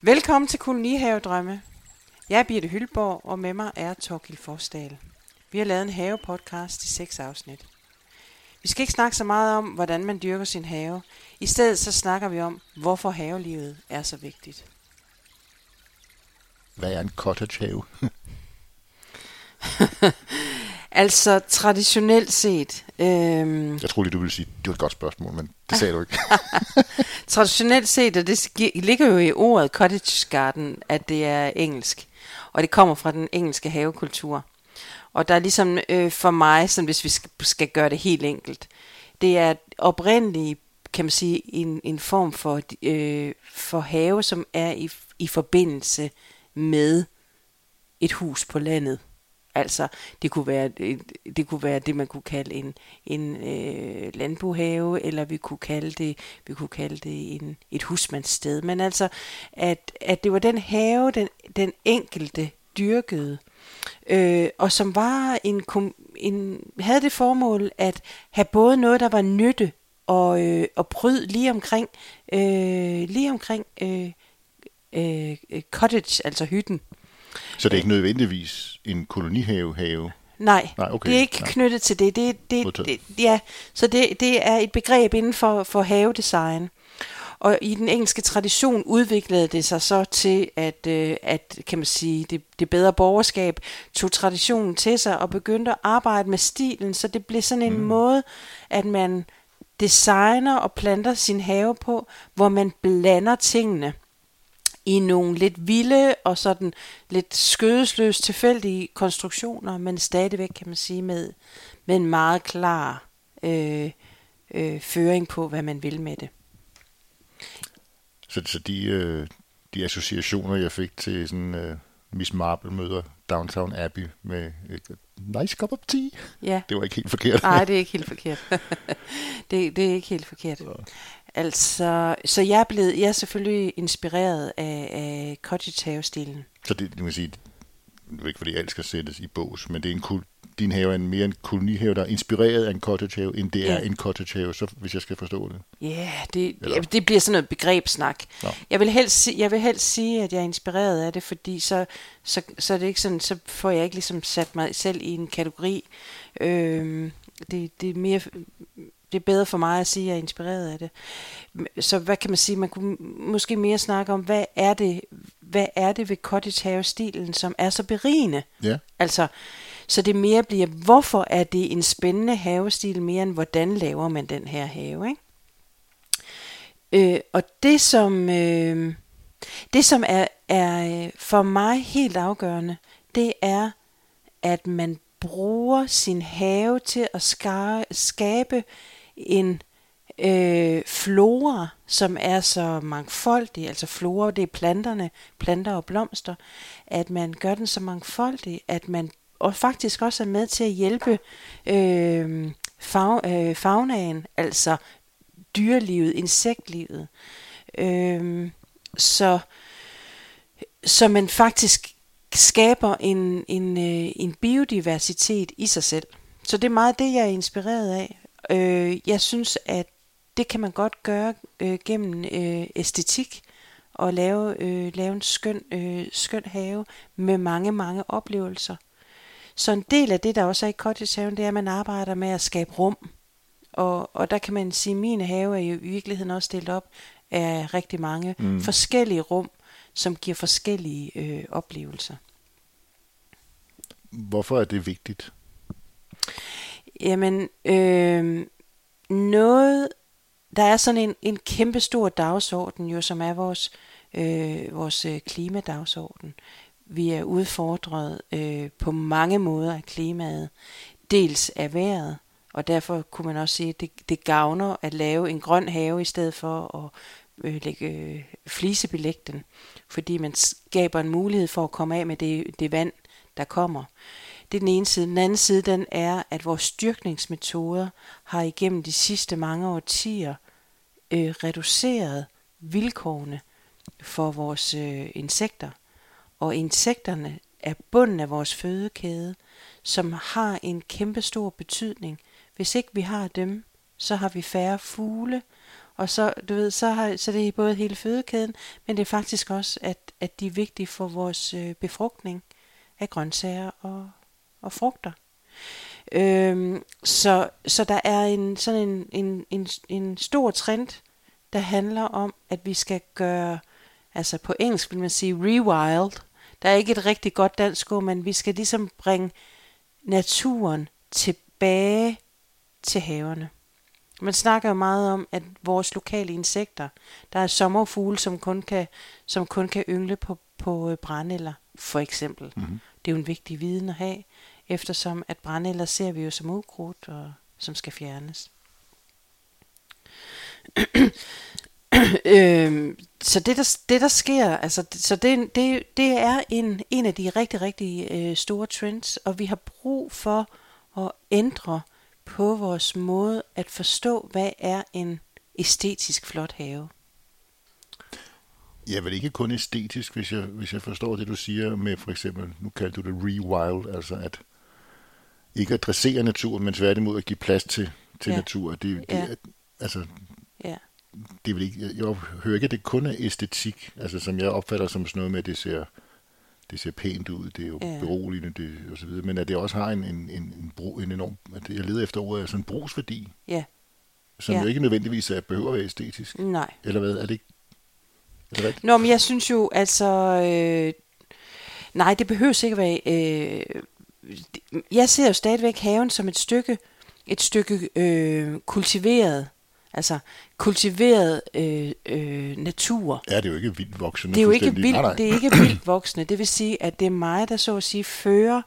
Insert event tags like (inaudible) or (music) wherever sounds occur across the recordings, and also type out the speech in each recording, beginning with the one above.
Velkommen til Kolonihavedrømme. Jeg er Birte Hyldborg, og med mig er Torkild Forsdal. Vi har lavet en havepodcast i seks afsnit. Vi skal ikke snakke så meget om, hvordan man dyrker sin have. I stedet så snakker vi om, hvorfor havelivet er så vigtigt. Hvad er en cottage have? (laughs) (laughs) Altså traditionelt set, øhm, Jeg troede lige, du ville sige, det var et godt spørgsmål, men det sagde du ikke. (laughs) traditionelt set, og det ligger jo i ordet cottage garden, at det er engelsk. Og det kommer fra den engelske havekultur. Og der er ligesom øh, for mig, som hvis vi skal, skal gøre det helt enkelt, det er oprindeligt, kan man sige, en, en form for, øh, for have, som er i, i forbindelse med et hus på landet. Altså, det kunne være, øh, det kunne være det, man kunne kalde en, en øh, landbohave, eller vi kunne kalde det, vi kunne kalde det en, et husmandssted. Men altså, at, at det var den have, den, den enkelte dyrkede, øh, og som var en, en, havde det formål at have både noget, der var nytte og, øh, og pryd lige omkring, øh, lige omkring øh, øh, cottage, altså hytten. Så det er ikke nødvendigvis en kolonihave have. Nej, Nej, okay. det er ikke Nej. knyttet til det. det, det, det ja, så det, det er et begreb inden for, for havedesign. Og i den engelske tradition udviklede det sig så til, at, øh, at kan man sige, det, det bedre borgerskab tog traditionen til sig og begyndte at arbejde med stilen, så det blev sådan en mm. måde, at man designer og planter sin have på, hvor man blander tingene i nogle lidt vilde og sådan lidt skødesløst tilfældige konstruktioner, men stadigvæk kan man sige med, med en meget klar øh, øh, føring på, hvad man vil med det. Så, så de, øh, de associationer, jeg fik til sådan øh, Miss Marple møder Downtown Abbey med et nice cup of tea, Ja, det var ikke helt forkert. nej, det er ikke helt forkert. (laughs) det, det er ikke helt forkert. Altså, så jeg er blevet, jeg er selvfølgelig inspireret af, af cottage havestilen. Så det, det vil sige, det er ikke fordi alt skal sættes i bås, men det er en kul, din have er en mere en kolonihave, der er inspireret af en cottage have, end det Ja. er en cottage have, så, hvis jeg skal forstå det. Ja, yeah, det, Eller- det bliver sådan noget begrebssnak. Nå. Jeg vil, helst, jeg vil helst sige, at jeg er inspireret af det, fordi så, så, så er det ikke sådan, så får jeg ikke ligesom sat mig selv i en kategori. Øhm, det, det er mere det er bedre for mig at sige, at jeg er inspireret af det. Så hvad kan man sige? Man kunne måske mere snakke om, hvad er det, hvad er det ved cottage have-stilen, som er så berigende? Ja, Altså, så det mere bliver, hvorfor er det en spændende havestil mere end hvordan laver man den her have, ikke? Øh, og det som, øh, det som er, er for mig helt afgørende, det er, at man bruger sin have til at skare, skabe en øh, flora, som er så mangfoldig, altså flora, det er planterne, planter og blomster, at man gør den så mangfoldig, at man og faktisk også er med til at hjælpe øh, fag, øh, faunaen, altså dyrelivet, insektlivet. Øh, så, så man faktisk skaber en, en, øh, en biodiversitet i sig selv. Så det er meget det, jeg er inspireret af. Øh, jeg synes, at det kan man godt gøre øh, gennem øh, æstetik og lave, øh, lave en skøn, øh, skøn have med mange, mange oplevelser. Så en del af det, der også er i cottagehaven, det er, at man arbejder med at skabe rum. Og, og der kan man sige, at mine have er jo i virkeligheden også delt op af rigtig mange mm. forskellige rum, som giver forskellige øh, oplevelser. hvorfor er det vigtigt? Jamen, øh, noget, der er sådan en, en kæmpe stor dagsorden jo, som er vores, øh, vores øh, klimadagsorden. Vi er udfordret øh, på mange måder af klimaet. Dels af vejret, og derfor kunne man også sige, at det, det gavner at lave en grøn have i stedet for at øh, lægge øh, flisebelægge den, fordi man skaber en mulighed for at komme af med det, det vand, der kommer. Det er den ene side. Den anden side, den er, at vores styrkningsmetoder har igennem de sidste mange årtier øh, reduceret vilkårene for vores øh, insekter. Og insekterne er bunden af vores fødekæde, som har en kæmpe stor betydning. Hvis ikke vi har dem, så har vi færre fugle, Og så, du ved, så, har, så det er både hele fødekæden, men det er faktisk også, at, at de er vigtige for vores øh, befrugtning af grøntsager og, og frugter. Øhm, så, så der er en sådan en, en, en, en stor trend, der handler om, at vi skal gøre, altså på engelsk vil man sige rewild. Der er ikke et rigtig godt dansk ord, men vi skal ligesom bringe naturen tilbage til haverne. Man snakker jo meget om, at vores lokale insekter, der er sommerfugle, som kun kan, som kun kan yngle på, på øh, brændeller, for eksempel. Mm-hmm. Det er jo en vigtig viden at have, eftersom at brændeller ser vi jo som ukrudt, og som skal fjernes. (clears throat) øhm, så det der, det der sker, altså, så det, det, det er en, en af de rigtig, rigtig øh, store trends, og vi har brug for at ændre på vores måde at forstå, hvad er en æstetisk flot have. Ja, vel ikke kun æstetisk, hvis jeg, hvis jeg forstår det, du siger med for eksempel, nu kalder du det rewild, altså at ikke at dressere naturen, men tværtimod at give plads til, til ja. natur. Det, det, ja. altså, ja. det vel ikke, jeg, hører ikke, at det kun er æstetik, altså som jeg opfatter som sådan noget med, at det ser, det ser pænt ud, det er jo ja. beroligende, det, og så videre, men at det også har en, en, en, en, bro, en enorm, at jeg leder efter ordet, altså en brugsværdi. Ja. Som ja. jo ikke nødvendigvis er, behøver at være æstetisk. Nej. Eller hvad, er det ikke? Er det Nå, men jeg synes jo, altså, øh, nej, det behøver ikke at være, øh, jeg ser jo stadigvæk haven som et stykke, et stykke øh, kultiveret, altså kultiveret øh, øh, natur. Ja, det er jo ikke vildt voksende. Det er jo ikke vildt, nej, nej. det er ikke vildt voksende. Det vil sige, at det er mig, der så at sige fører,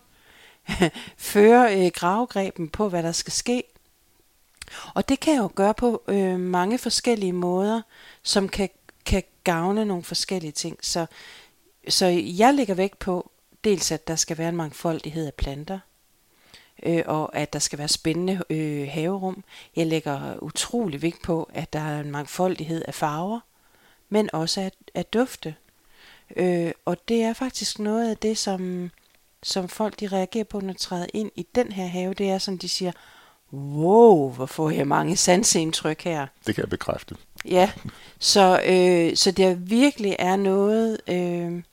(laughs) fører øh, gravgreben på, hvad der skal ske. Og det kan jeg jo gøre på øh, mange forskellige måder, som kan, kan gavne nogle forskellige ting. Så, så jeg lægger vægt på, dels at der skal være en mangfoldighed af planter, øh, og at der skal være spændende øh, haverum. Jeg lægger utrolig vægt på, at der er en mangfoldighed af farver, men også af, af dufte. Øh, og det er faktisk noget af det, som, som folk de reagerer på, når de træder ind i den her have. Det er som de siger, wow, hvor får jeg mange sanseindtryk her. Det kan jeg bekræfte. Ja, så, øh, så det virkelig er noget, øh,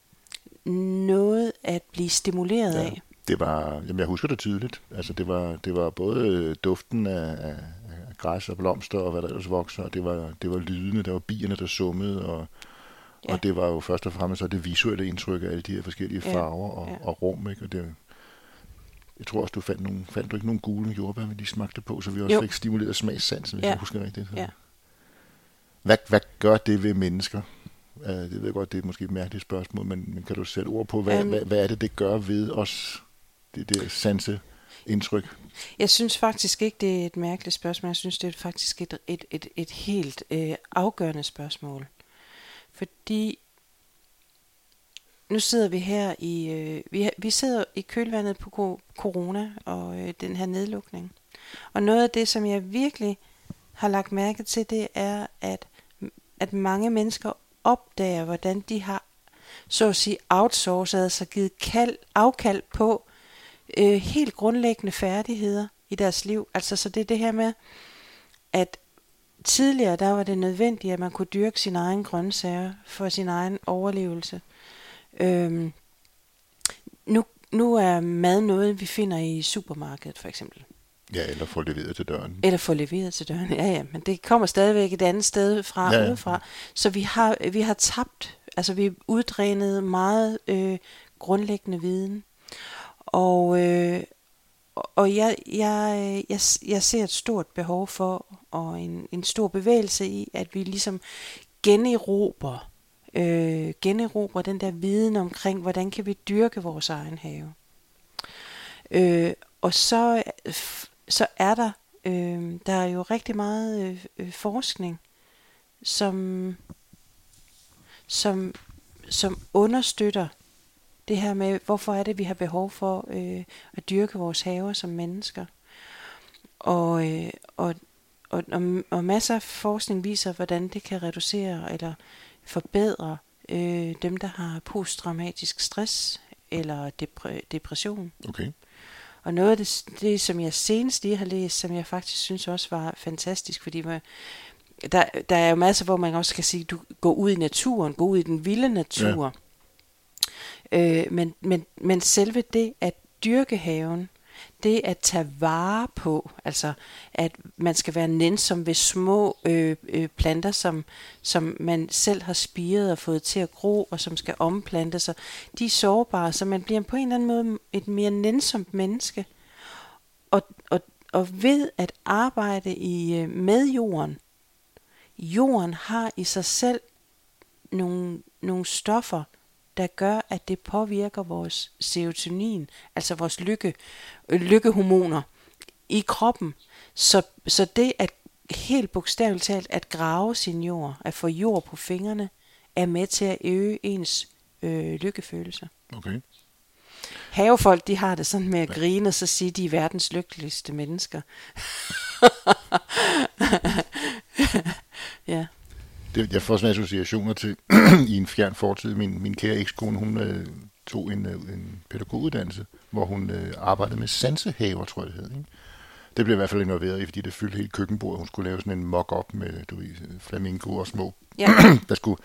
noget at blive stimuleret ja, af. Det var, jamen jeg husker det tydeligt. Altså det var, det var både duften af, af, af græs og blomster og hvad der ellers vokser, og det var, det var lydene, der var bierne, der summede, og, ja. og det var jo først og fremmest så det visuelle indtryk af alle de her forskellige farver og, ja. og rum, ikke? Og det, jeg tror også, du fandt, nogle, fandt du ikke nogle gule jordbær, vi de smagte på, så vi også jo. fik stimuleret smagssansen, hvis ja. jeg husker rigtigt. Så. Ja. Hvad, hvad gør det ved mennesker? Uh, det ved jeg godt, det er måske et mærkeligt spørgsmål, men, men kan du sætte ord på, hvad, um, hvad, hvad er det, det gør ved os, det der sanse indtryk? Jeg synes faktisk ikke, det er et mærkeligt spørgsmål. Jeg synes, det er faktisk et, et, et, et helt øh, afgørende spørgsmål. Fordi nu sidder vi her i, øh, vi, vi sidder i kølvandet på corona og øh, den her nedlukning. Og noget af det, som jeg virkelig har lagt mærke til, det er, at, at mange mennesker opdager, hvordan de har så at sige outsourcet, altså givet kald, afkald på øh, helt grundlæggende færdigheder i deres liv. Altså så det er det her med, at tidligere der var det nødvendigt, at man kunne dyrke sin egen grøntsager for sin egen overlevelse. Øhm, nu, nu er mad noget, vi finder i supermarkedet for eksempel. Ja, eller få leveret til døren. Eller få leveret til døren, ja ja, men det kommer stadigvæk et andet sted fra, ja, ja. udefra. Så vi har, vi har tabt, altså vi har uddrænet meget øh, grundlæggende viden. Og, øh, og jeg, jeg, jeg, jeg ser et stort behov for, og en, en stor bevægelse i, at vi ligesom generober, øh, generober den der viden omkring, hvordan kan vi dyrke vores egen have. Øh, og så så er der, øh, der er jo rigtig meget øh, øh, forskning, som, som, som understøtter det her med, hvorfor er det, vi har behov for øh, at dyrke vores haver som mennesker. Og, øh, og, og, og, og masser af forskning viser, hvordan det kan reducere eller forbedre øh, dem, der har posttraumatisk stress eller depre- depression. Okay. Og noget af det, det, som jeg senest lige har læst, som jeg faktisk synes også var fantastisk, fordi man, der, der er jo masser, hvor man også kan sige, du går ud i naturen, gå ud i den vilde natur. Ja. Øh, men, men, men selve det at dyrke haven, det at tage vare på, altså at man skal være nænsom ved små øh, øh, planter, som, som man selv har spiret og fået til at gro, og som skal omplante sig, de er sårbare, så man bliver på en eller anden måde et mere nænsomt menneske. Og, og, og ved at arbejde i øh, med jorden, jorden har i sig selv nogle, nogle stoffer, der gør, at det påvirker vores serotonin, altså vores lykke, øh, lykkehormoner i kroppen. Så, så det at helt bogstaveligt talt at grave sin jord, at få jord på fingrene, er med til at øge ens øh, lykkefølelse. Okay. Havefolk, de har det sådan med at grine, og så sige, de er verdens lykkeligste mennesker. (laughs) ja det, jeg får sådan associationer til (clears throat) i en fjern fortid. Min, min kære ekskone, hun øh, tog en, øh, en pædagoguddannelse, hvor hun øh, arbejdede med sansehaver, tror jeg det hed. Ikke? Det blev i hvert fald involveret i, fordi det fyldte hele køkkenbordet. Hun skulle lave sådan en mock-up med du ved, flamingo og små, ja. (clears throat) der skulle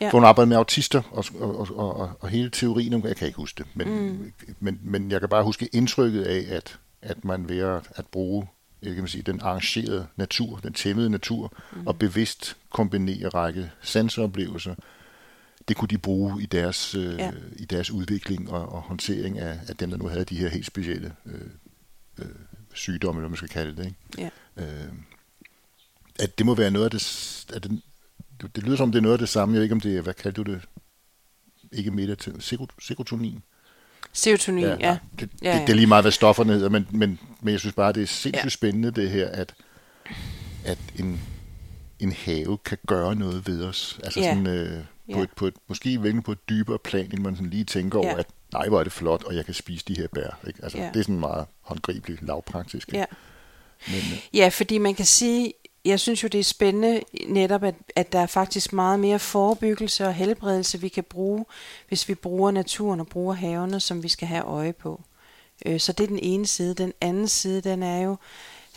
Ja. For hun arbejdede med autister og, og, og, og, og hele teorien, jeg kan ikke huske det, men, mm. men, men jeg kan bare huske indtrykket af, at, at man ved at, at bruge kan man sige, den arrangerede natur, den tæmmede natur, mm. og bevidst kombinere række sanseoplevelser, det kunne de bruge i deres, øh, ja. i deres udvikling og, og håndtering af, af dem, der nu havde de her helt specielle øh, øh, sygdomme, eller man skal kalde det. Ikke? Ja. Øh, at det må være noget af det, at det, det lyder som, det er noget af det samme. Jeg ved ikke, om det er, hvad kaldte du det? Ikke mere til serotonin? Serotonin, ja. ja. Det, ja, ja. Det, det er lige meget, hvad stofferne hedder, men, men, men jeg synes bare, det er sindssygt ja. spændende det her, at, at en, en have kan gøre noget ved os. Altså ja. sådan, øh, på, ja. et, på et, måske virkelig på et dybere plan, end man sådan lige tænker ja. over, at nej, hvor er det flot, og jeg kan spise de her bær. Ikke? Altså, ja. Det er sådan meget håndgribeligt, lavpraktisk. Ikke? Ja. Men, øh, ja, fordi man kan sige, jeg synes jo, det er spændende netop, at, at der er faktisk meget mere forebyggelse og helbredelse, vi kan bruge, hvis vi bruger naturen og bruger havene, som vi skal have øje på. Øh, så det er den ene side. Den anden side, den er jo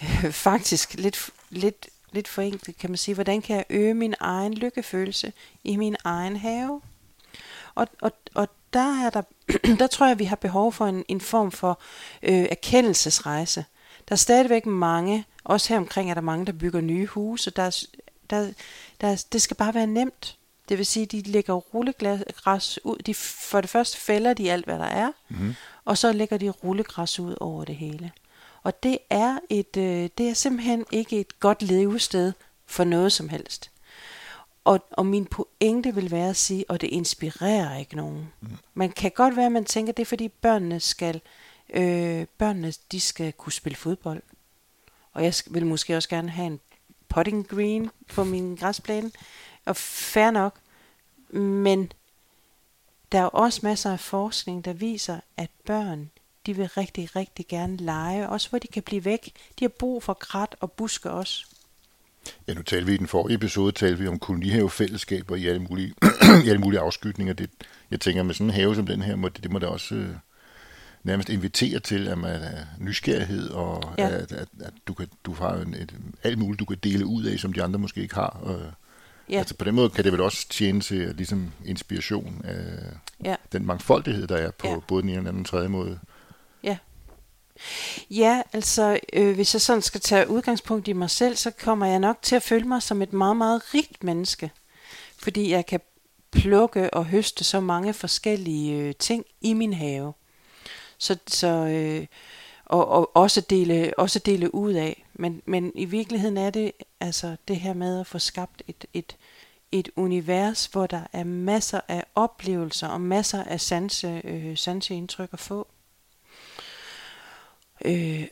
øh, (laughs) faktisk lidt, lidt, lidt forenklet, kan man sige. Hvordan kan jeg øge min egen lykkefølelse i min egen have? Og, og, og der, er der, (clears throat) der tror jeg, vi har behov for en, en form for øh, erkendelsesrejse. Der er stadigvæk mange, også her omkring er der mange, der bygger nye huse. Der, der, der, det skal bare være nemt. Det vil sige, de lægger rullegræs ud. De, for det første fælder de alt, hvad der er, mm. og så lægger de rullegræs ud over det hele. Og det er, et, øh, det er simpelthen ikke et godt levested for noget som helst. Og, og min pointe vil være at sige, og det inspirerer ikke nogen. Mm. Man kan godt være, at man tænker, det er fordi børnene skal, øh, Øh, børnene de skal kunne spille fodbold. Og jeg vil måske også gerne have en potting green på min græsplæne. Og fair nok. Men der er også masser af forskning, der viser, at børn, de vil rigtig, rigtig gerne lege, også hvor de kan blive væk. De har brug for krat og buske også. Ja, nu talte vi i den forrige episode, talte vi om kolonihave-fællesskaber i alle mulige, (clears throat) i alle mulige afskytninger. Det, jeg tænker, med sådan en have som den her, må det, det må da også øh, nærmest invitere til, at man er nysgerrighed, og ja. at, at, at du, kan, du har en, et, alt muligt, du kan dele ud af, som de andre måske ikke har. Og, ja. Altså på den måde kan det vel også tjene til ligesom inspiration af ja. den mangfoldighed, der er på ja. både den ene og den anden tredje måde. Ja. Ja, altså øh, hvis jeg sådan skal tage udgangspunkt i mig selv, så kommer jeg nok til at føle mig som et meget, meget rigt menneske. Fordi jeg kan plukke og høste så mange forskellige øh, ting i min have. Så, så øh, og, og også dele også dele ud af. Men, men i virkeligheden er det altså det her med at få skabt et, et, et univers, hvor der er masser af oplevelser og masser af sanse, øh, sanseindtryk at få. Øh,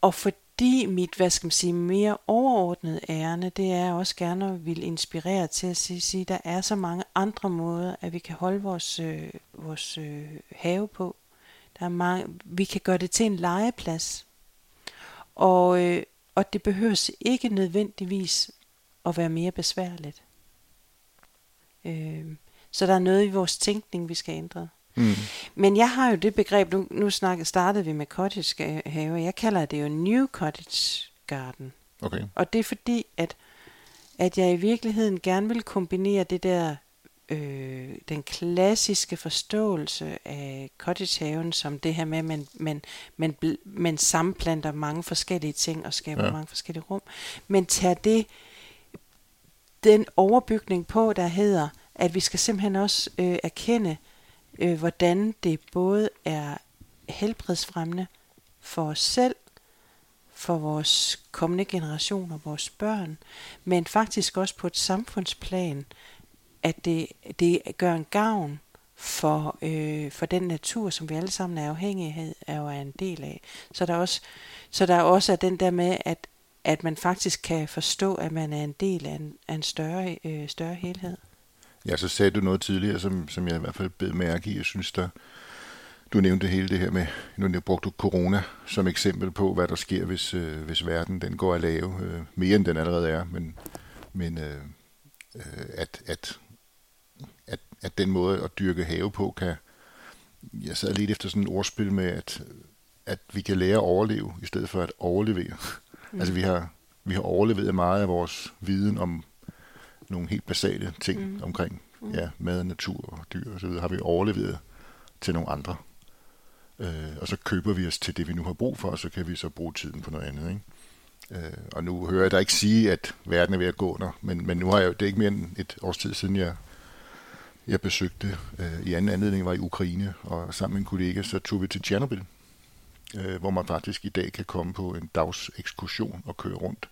og fordi mit, hvad skal man sige, mere overordnede ærne, det er også gerne at vil inspirere til at sige, sige, der er så mange andre måder, at vi kan holde vores, øh, vores øh, have på. Der er mange, vi kan gøre det til en legeplads. Og, øh, og det behøver ikke nødvendigvis at være mere besværligt. Øh, så der er noget i vores tænkning, vi skal ændre. Mm. Men jeg har jo det begreb, nu, nu snak, startede vi med cottage have, jeg kalder det jo New Cottage Garden. Okay. Og det er fordi, at at jeg i virkeligheden gerne vil kombinere det der øh, den klassiske forståelse af cottagehaven som det her med, at man, man, man, man samplanter mange forskellige ting og skaber ja. mange forskellige rum, men tager det den overbygning på, der hedder, at vi skal simpelthen også øh, erkende, øh, hvordan det både er helbredsfremmende for os selv, for vores kommende generationer, vores børn, men faktisk også på et samfundsplan, at det, det gør en gavn for, øh, for den natur, som vi alle sammen er afhængige af og er en del af. Så der, også, så der også er den der med, at, at man faktisk kan forstå, at man er en del af en, af en større, øh, større helhed. Ja, så sagde du noget tidligere, som, som jeg i hvert fald bed mærke i. Jeg synes, der, du nævnte hele det her med, nu brugte du corona som eksempel på, hvad der sker, hvis, øh, hvis verden den går at lave øh, mere, end den allerede er. Men, men øh, øh, at, at, at, den måde at dyrke have på kan... Jeg sad lidt efter sådan et ordspil med, at, at vi kan lære at overleve, i stedet for at overlevere. Mm. Altså vi har, vi har overlevet meget af vores viden om nogle helt basale ting mm. omkring mm. ja, mad, natur og dyr osv. har vi overleveret til nogle andre. Øh, og så køber vi os til det, vi nu har brug for, og så kan vi så bruge tiden på noget andet. Ikke? Øh, og nu hører jeg dig ikke sige, at verden er ved at gå under, men, men nu har jeg det er ikke mere end et års tid siden, jeg, jeg besøgte øh, i anden anledning, var i Ukraine, og sammen med en kollega, så tog vi til Tjernobyl, øh, hvor man faktisk i dag kan komme på en dags ekskursion og køre rundt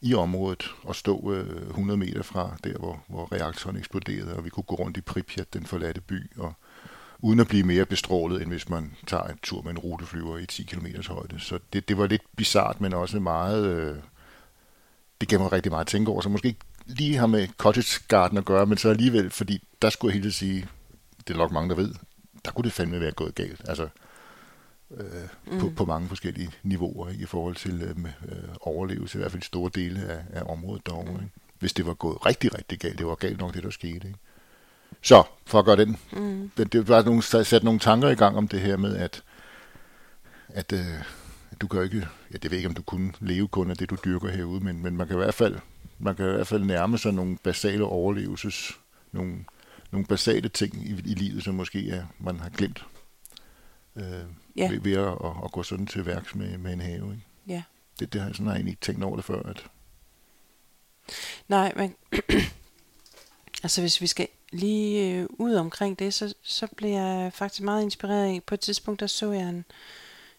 i området og stå øh, 100 meter fra der, hvor, hvor reaktoren eksploderede, og vi kunne gå rundt i Pripyat, den forladte by, og uden at blive mere bestrålet, end hvis man tager en tur med en ruteflyver i 10 km højde. Så det, det var lidt bizart, men også meget... Øh, det gav mig rigtig meget at tænke over, så måske ikke lige har med Cottage Garden at gøre, men så alligevel, fordi der skulle jeg helt sige, det er nok mange, der ved, der kunne det fandme være gået galt. Altså, øh, mm. på, på mange forskellige niveauer ikke, i forhold til øh, øh, overlevelse, i hvert fald store dele af, af området derovre. Mm. Ikke? Hvis det var gået rigtig, rigtig galt, det var galt nok det, der skete. Ikke? Så, for at gøre den. Mm. Det, det var nogle, sat nogle tanker i gang om det her med, at, at øh, du kan ikke, ja, det ved ikke, om du kunne leve kun af det, du dyrker herude, men, men man kan i hvert fald man kan i hvert fald nærme sig nogle basale overlevelses, nogle, nogle basale ting i, i livet, som måske er, man har glemt øh, ja. ved, ved at, at, at gå sådan til værks med, med en have. Ikke? Ja. Det, det har jeg sådan har jeg egentlig ikke tænkt over det før. At... Nej, men (clears throat) altså hvis vi skal lige øh, ud omkring det, så, så blev jeg faktisk meget inspireret. På et tidspunkt, der så jeg en,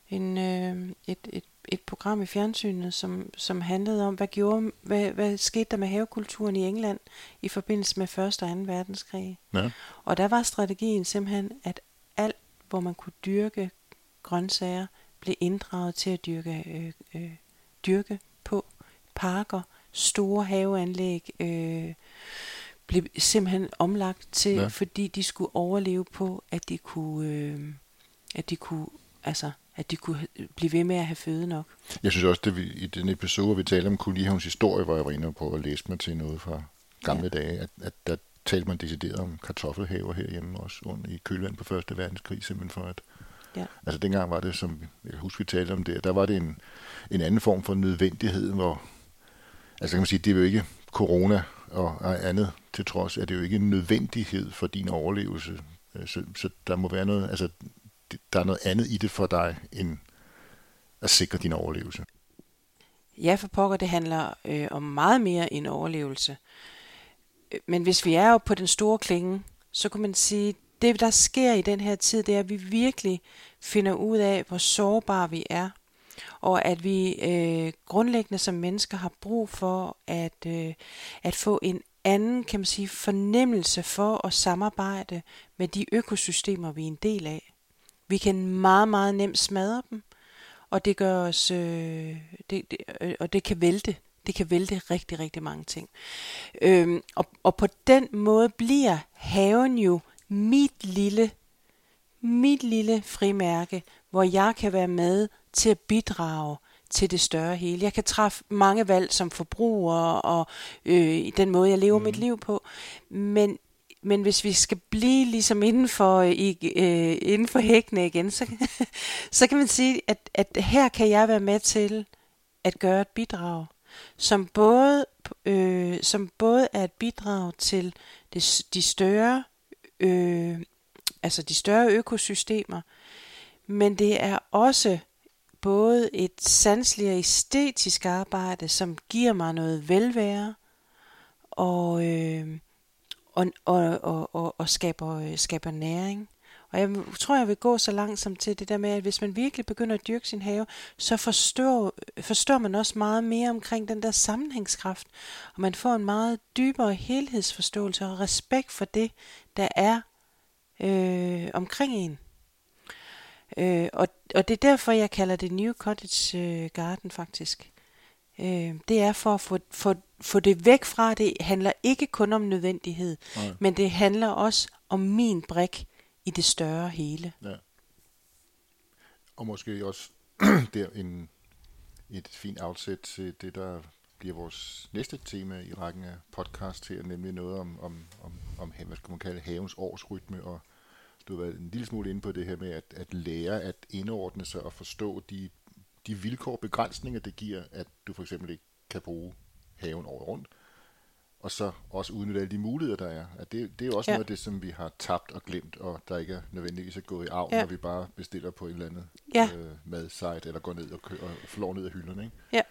en, øh, et, et, et program i fjernsynet, som, som handlede om, hvad, gjorde, hvad, hvad skete der med havekulturen i England i forbindelse med 1. og 2. verdenskrig. Ja. Og der var strategien simpelthen, at alt, hvor man kunne dyrke grøntsager, blev inddraget til at dyrke, øh, øh, dyrke på parker, store haveanlæg, øh, blev simpelthen omlagt til, ja. fordi de skulle overleve på, at de kunne, øh, at de kunne, altså, at de kunne blive ved med at have føde nok. Jeg synes også, at vi, i den episode, hvor vi talte om Kolonihavns historie, hvor jeg var inde på at læse mig til noget fra gamle ja. dage, at, at der talte man decideret om kartoffelhaver herhjemme også under i kølvand på Første Verdenskrig, simpelthen for at Ja. Altså dengang var det, som jeg husker, vi talte om det, der var det en, en anden form for nødvendighed, hvor, altså kan man sige, det er jo ikke corona og andet til trods, er det jo ikke en nødvendighed for din overlevelse. Øh, så, så der må være noget, altså der er noget andet i det for dig, end at sikre din overlevelse. Ja, for pokker, det handler øh, om meget mere end overlevelse. Øh, men hvis vi er jo på den store klinge, så kan man sige, det der sker i den her tid, det er, at vi virkelig finder ud af, hvor sårbare vi er og at vi øh, grundlæggende som mennesker har brug for at, øh, at få en anden kan man sige, fornemmelse for at samarbejde med de økosystemer, vi er en del af. Vi kan meget, meget nemt smadre dem, og det gør os, øh, det, det, øh, og det kan vælte. Det kan vælte rigtig, rigtig mange ting. Øhm, og, og på den måde bliver haven jo mit lille, mit lille frimærke, hvor jeg kan være med til at bidrage til det større hele. Jeg kan træffe mange valg som forbruger og øh, i den måde, jeg lever mm. mit liv på. Men, men hvis vi skal blive ligesom inden for, øh, i, øh, inden for hækkene igen, så, (laughs) så kan man sige, at, at her kan jeg være med til at gøre et bidrag, som både øh, som både er et bidrag til det, de større øh, altså de større økosystemer, men det er også både et sanseligt og æstetisk arbejde, som giver mig noget velvære, og, øh, og, og, og, og, og skaber, øh, skaber næring. Og jeg tror, jeg vil gå så langsomt til det der med, at hvis man virkelig begynder at dyrke sin have, så forstår, forstår man også meget mere omkring den der sammenhængskraft, og man får en meget dybere helhedsforståelse og respekt for det, der er øh, omkring en. Øh, og, og det er derfor, jeg kalder det New Cottage øh, Garden faktisk. Øh, det er for at få, få, få det væk fra, det handler ikke kun om nødvendighed, Nej. men det handler også om min brik i det større hele. Ja. Og måske også (clears throat) der en, et fint afsæt til det, der bliver vores næste tema i rækken af podcast her, nemlig noget om, om, om, om hvad skal man kalde havens årsrytme, og du har været en lille smule inde på det her med at, at lære at indordne sig og forstå de, de vilkår og begrænsninger, det giver, at du for eksempel ikke kan bruge haven året rundt, og så også udnytte alle de muligheder, der er. At det, det er også ja. noget af det, som vi har tabt og glemt, og der ikke er nødvendigvis at gå i arv, ja. når vi bare bestiller på et eller andet ja. øh, madsite, eller går ned og, kø- og flår ned af hylderne. Ikke? Ja.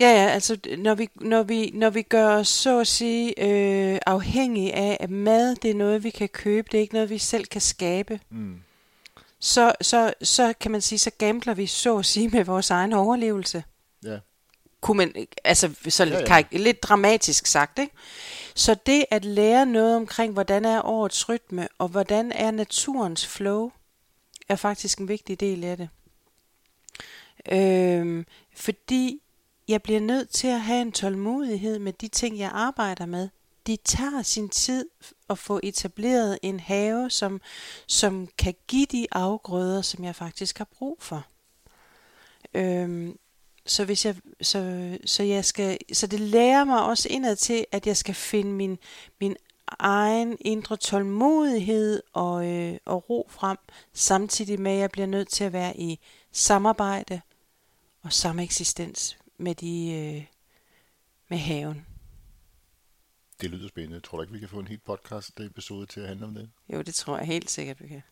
Ja, ja, altså når vi, når vi, når vi gør os så at sige øh, afhængige af, at mad det er noget, vi kan købe, det er ikke noget, vi selv kan skabe, mm. så, så, så kan man sige, så gambler vi så at sige med vores egen overlevelse. Ja. Kunne man, altså så ja, ja. lidt dramatisk sagt, ikke? Så det at lære noget omkring, hvordan er årets rytme, og hvordan er naturens flow, er faktisk en vigtig del af det. Øhm, fordi jeg bliver nødt til at have en tålmodighed med de ting, jeg arbejder med. De tager sin tid at få etableret en have, som, som kan give de afgrøder, som jeg faktisk har brug for. Øhm, så hvis jeg så, så jeg skal så det lærer mig også indad til at jeg skal finde min min egen indre tålmodighed og øh, og ro frem samtidig med at jeg bliver nødt til at være i samarbejde og sameksistens med de øh, med haven. Det lyder spændende. Tror du ikke, vi kan få en helt podcast episode til at handle om det? Jo, det tror jeg helt sikkert, vi kan.